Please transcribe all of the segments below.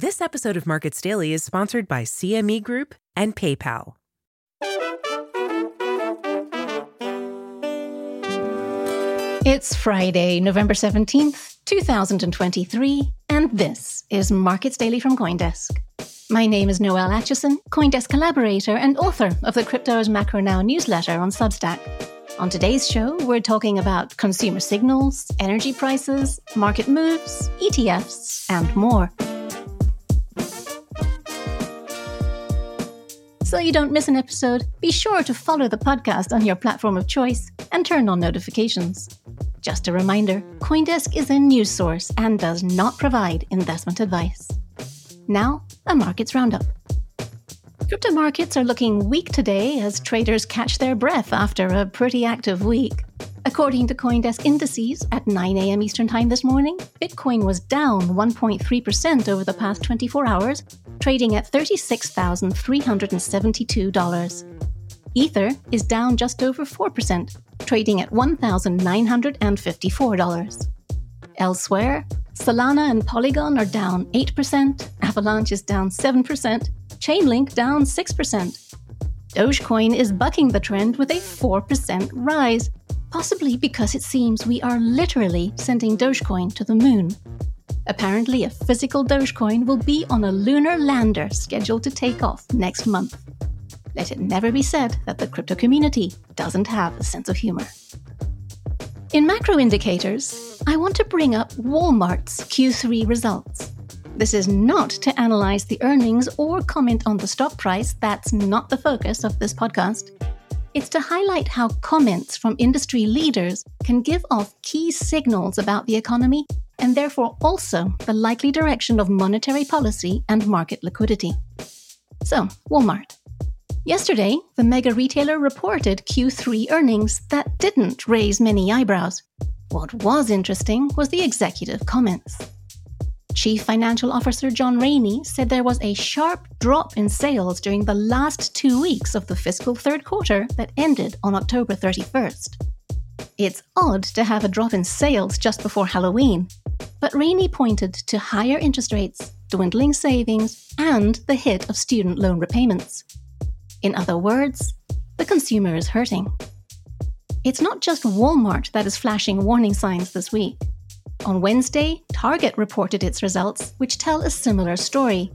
This episode of Markets Daily is sponsored by CME Group and PayPal. It's Friday, November 17th, 2023, and this is Markets Daily from Coindesk. My name is Noelle Acheson, Coindesk collaborator and author of the Crypto's Macro Now newsletter on Substack. On today's show, we're talking about consumer signals, energy prices, market moves, ETFs, and more. So you don't miss an episode, be sure to follow the podcast on your platform of choice and turn on notifications. Just a reminder Coindesk is a news source and does not provide investment advice. Now, a markets roundup. Crypto markets are looking weak today as traders catch their breath after a pretty active week. According to Coindesk indices, at 9 a.m. Eastern Time this morning, Bitcoin was down 1.3% over the past 24 hours, trading at $36,372. Ether is down just over 4%, trading at $1,954. Elsewhere, Solana and Polygon are down 8%, Avalanche is down 7%, Chainlink down 6%. Dogecoin is bucking the trend with a 4% rise, possibly because it seems we are literally sending Dogecoin to the moon. Apparently, a physical Dogecoin will be on a lunar lander scheduled to take off next month. Let it never be said that the crypto community doesn't have a sense of humor. In macro indicators, I want to bring up Walmart's Q3 results. This is not to analyze the earnings or comment on the stock price, that's not the focus of this podcast. It's to highlight how comments from industry leaders can give off key signals about the economy and therefore also the likely direction of monetary policy and market liquidity. So, Walmart. Yesterday, the mega retailer reported Q3 earnings that didn't raise many eyebrows. What was interesting was the executive comments. Chief Financial Officer John Rainey said there was a sharp drop in sales during the last two weeks of the fiscal third quarter that ended on October 31st. It's odd to have a drop in sales just before Halloween, but Rainey pointed to higher interest rates, dwindling savings, and the hit of student loan repayments. In other words, the consumer is hurting. It's not just Walmart that is flashing warning signs this week. On Wednesday, Target reported its results, which tell a similar story.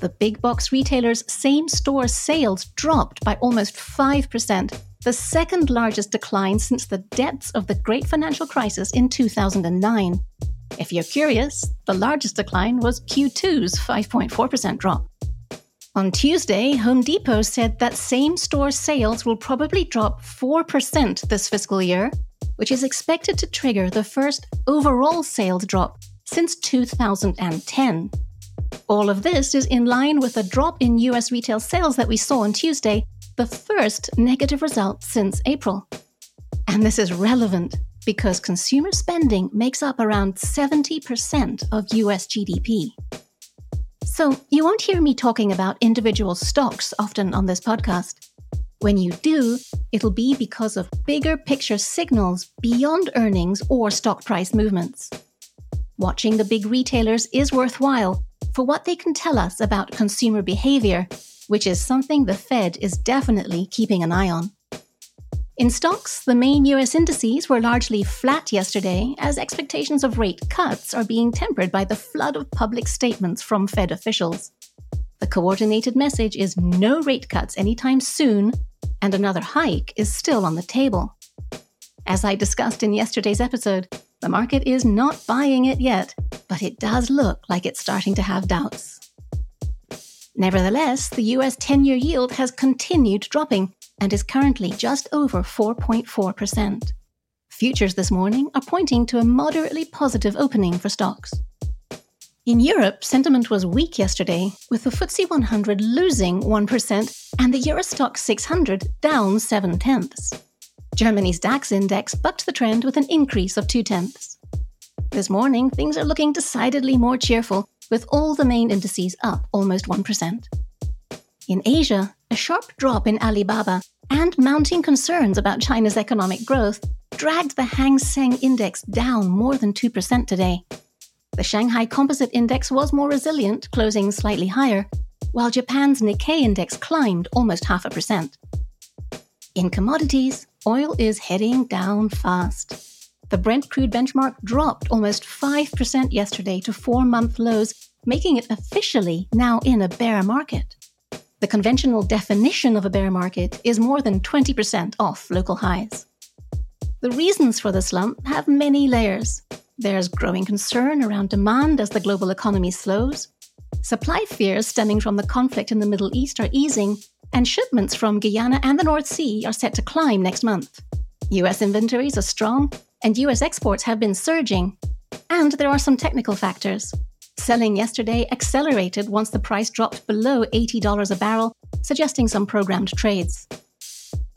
The big box retailer's same store sales dropped by almost 5%, the second largest decline since the depths of the great financial crisis in 2009. If you're curious, the largest decline was Q2's 5.4% drop. On Tuesday, Home Depot said that same store sales will probably drop 4% this fiscal year, which is expected to trigger the first overall sales drop since 2010. All of this is in line with the drop in US retail sales that we saw on Tuesday, the first negative result since April. And this is relevant because consumer spending makes up around 70% of US GDP. So, you won't hear me talking about individual stocks often on this podcast. When you do, it'll be because of bigger picture signals beyond earnings or stock price movements. Watching the big retailers is worthwhile for what they can tell us about consumer behavior, which is something the Fed is definitely keeping an eye on. In stocks, the main US indices were largely flat yesterday as expectations of rate cuts are being tempered by the flood of public statements from Fed officials. The coordinated message is no rate cuts anytime soon, and another hike is still on the table. As I discussed in yesterday's episode, the market is not buying it yet, but it does look like it's starting to have doubts. Nevertheless, the US 10 year yield has continued dropping and is currently just over 4.4%. Futures this morning are pointing to a moderately positive opening for stocks. In Europe, sentiment was weak yesterday, with the FTSE 100 losing 1% and the Eurostoxx 600 down 7 tenths. Germany's DAX index bucked the trend with an increase of 2 tenths. This morning, things are looking decidedly more cheerful, with all the main indices up almost 1%. In Asia, a sharp drop in Alibaba and mounting concerns about China's economic growth dragged the Hang Seng Index down more than 2% today. The Shanghai Composite Index was more resilient, closing slightly higher, while Japan's Nikkei Index climbed almost half a percent. In commodities, oil is heading down fast. The Brent crude benchmark dropped almost 5% yesterday to four month lows, making it officially now in a bear market. The conventional definition of a bear market is more than 20% off local highs. The reasons for the slump have many layers. There's growing concern around demand as the global economy slows. Supply fears stemming from the conflict in the Middle East are easing, and shipments from Guyana and the North Sea are set to climb next month. US inventories are strong, and US exports have been surging. And there are some technical factors. Selling yesterday accelerated once the price dropped below $80 a barrel, suggesting some programmed trades.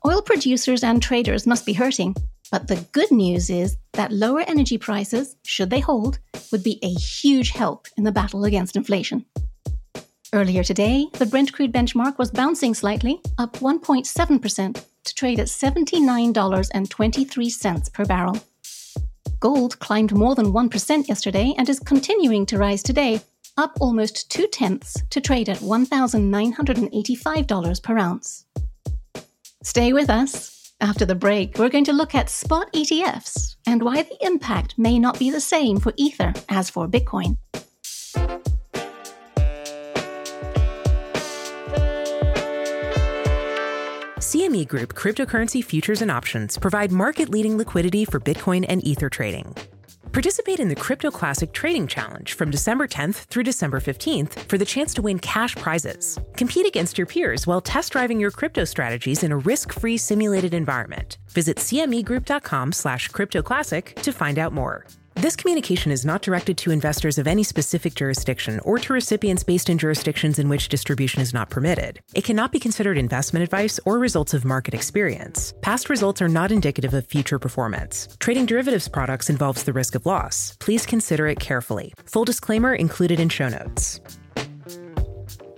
Oil producers and traders must be hurting, but the good news is that lower energy prices, should they hold, would be a huge help in the battle against inflation. Earlier today, the Brent crude benchmark was bouncing slightly, up 1.7%, to trade at $79.23 per barrel. Gold climbed more than 1% yesterday and is continuing to rise today, up almost two tenths to trade at $1,985 per ounce. Stay with us. After the break, we're going to look at spot ETFs and why the impact may not be the same for Ether as for Bitcoin. CME Group cryptocurrency futures and options provide market leading liquidity for Bitcoin and Ether trading. Participate in the Crypto Classic Trading Challenge from December 10th through December 15th for the chance to win cash prizes. Compete against your peers while test driving your crypto strategies in a risk-free simulated environment. Visit cmegroup.com slash cryptoclassic to find out more. This communication is not directed to investors of any specific jurisdiction or to recipients based in jurisdictions in which distribution is not permitted. It cannot be considered investment advice or results of market experience. Past results are not indicative of future performance. Trading derivatives products involves the risk of loss. Please consider it carefully. Full disclaimer included in show notes.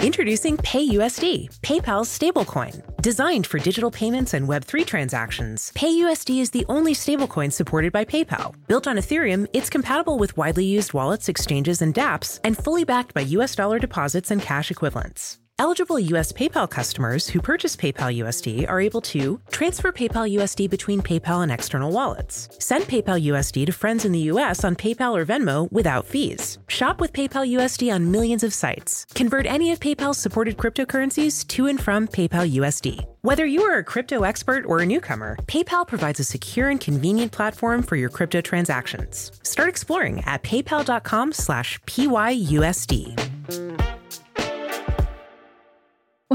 Introducing PayUSD, PayPal's stablecoin. Designed for digital payments and Web3 transactions, PayUSD is the only stablecoin supported by PayPal. Built on Ethereum, it's compatible with widely used wallets, exchanges, and dApps, and fully backed by US dollar deposits and cash equivalents. Eligible US PayPal customers who purchase PayPal USD are able to transfer PayPal USD between PayPal and external wallets, send PayPal USD to friends in the US on PayPal or Venmo without fees, shop with PayPal USD on millions of sites, convert any of PayPal's supported cryptocurrencies to and from PayPal USD. Whether you are a crypto expert or a newcomer, PayPal provides a secure and convenient platform for your crypto transactions. Start exploring at paypal.com/pyusd.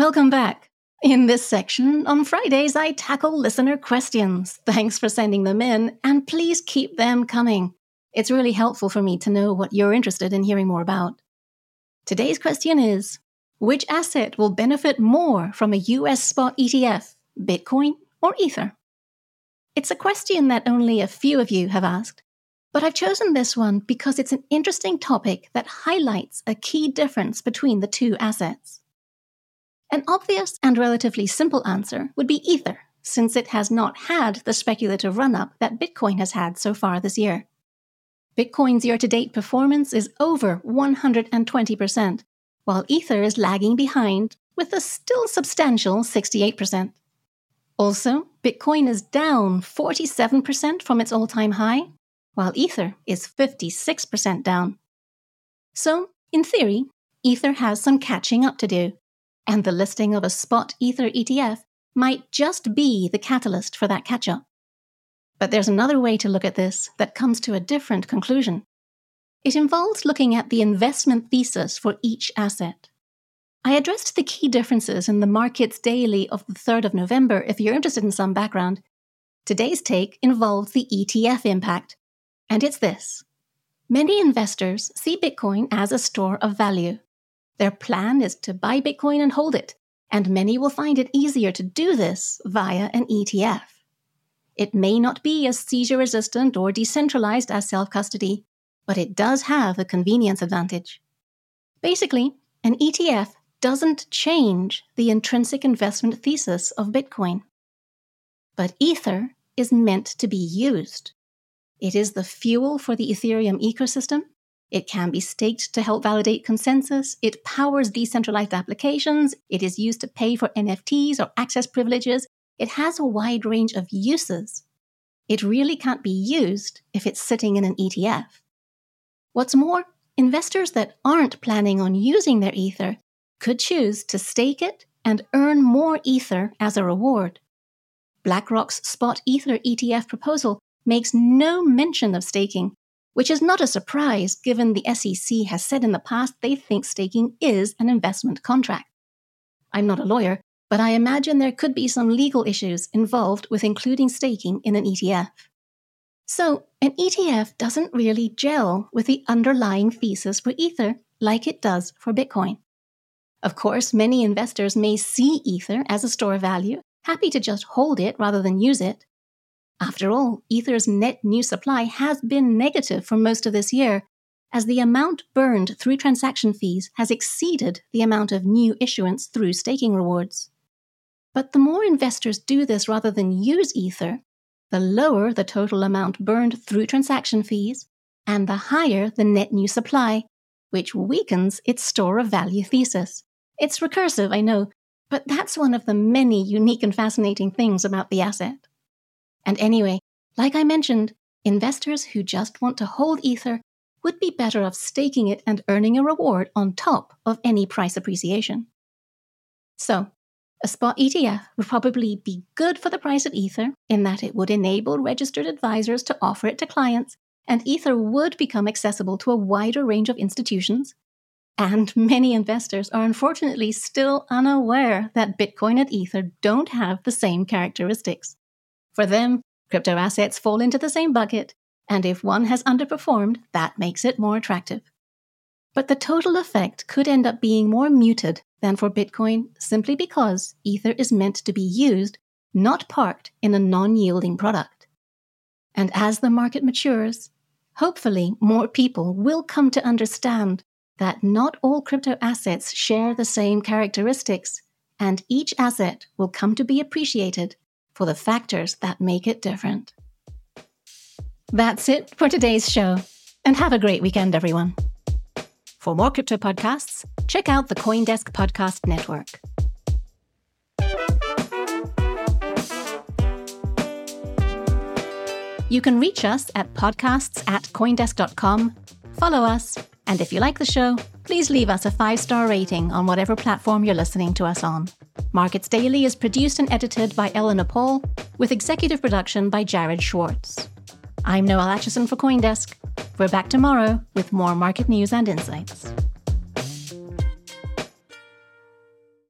Welcome back. In this section, on Fridays, I tackle listener questions. Thanks for sending them in, and please keep them coming. It's really helpful for me to know what you're interested in hearing more about. Today's question is Which asset will benefit more from a US spot ETF, Bitcoin or Ether? It's a question that only a few of you have asked, but I've chosen this one because it's an interesting topic that highlights a key difference between the two assets. An obvious and relatively simple answer would be Ether, since it has not had the speculative run up that Bitcoin has had so far this year. Bitcoin's year to date performance is over 120%, while Ether is lagging behind with a still substantial 68%. Also, Bitcoin is down 47% from its all time high, while Ether is 56% down. So, in theory, Ether has some catching up to do, and the listing of a spot Ether ETF might just be the catalyst for that catch up. But there's another way to look at this that comes to a different conclusion. It involves looking at the investment thesis for each asset. I addressed the key differences in the Markets Daily of the 3rd of November if you're interested in some background. Today's take involves the ETF impact, and it's this. Many investors see Bitcoin as a store of value. Their plan is to buy Bitcoin and hold it, and many will find it easier to do this via an ETF. It may not be as seizure resistant or decentralized as self custody, but it does have a convenience advantage. Basically, an ETF doesn't change the intrinsic investment thesis of Bitcoin. But Ether is meant to be used. It is the fuel for the Ethereum ecosystem. It can be staked to help validate consensus. It powers decentralized applications. It is used to pay for NFTs or access privileges. It has a wide range of uses. It really can't be used if it's sitting in an ETF. What's more, investors that aren't planning on using their Ether could choose to stake it and earn more Ether as a reward. BlackRock's Spot Ether ETF proposal makes no mention of staking, which is not a surprise given the SEC has said in the past they think staking is an investment contract. I'm not a lawyer, but I imagine there could be some legal issues involved with including staking in an ETF. So, an ETF doesn't really gel with the underlying thesis for Ether like it does for Bitcoin. Of course, many investors may see Ether as a store of value, happy to just hold it rather than use it. After all, Ether's net new supply has been negative for most of this year, as the amount burned through transaction fees has exceeded the amount of new issuance through staking rewards. But the more investors do this rather than use Ether, the lower the total amount burned through transaction fees, and the higher the net new supply, which weakens its store of value thesis. It's recursive, I know, but that's one of the many unique and fascinating things about the asset. And anyway, like I mentioned, investors who just want to hold Ether would be better off staking it and earning a reward on top of any price appreciation. So, a spot ETF would probably be good for the price of Ether in that it would enable registered advisors to offer it to clients, and Ether would become accessible to a wider range of institutions, and many investors are unfortunately still unaware that Bitcoin and Ether don't have the same characteristics. For them, crypto assets fall into the same bucket, and if one has underperformed, that makes it more attractive. But the total effect could end up being more muted than for Bitcoin simply because Ether is meant to be used, not parked in a non yielding product. And as the market matures, hopefully more people will come to understand that not all crypto assets share the same characteristics, and each asset will come to be appreciated for the factors that make it different. That's it for today's show, and have a great weekend, everyone. For more crypto podcasts, check out the Coindesk Podcast Network. You can reach us at podcasts at coindesk.com, follow us, and if you like the show, please leave us a five star rating on whatever platform you're listening to us on. Markets Daily is produced and edited by Eleanor Paul, with executive production by Jared Schwartz. I'm Noelle Acheson for Coindesk. We're back tomorrow with more market news and insights.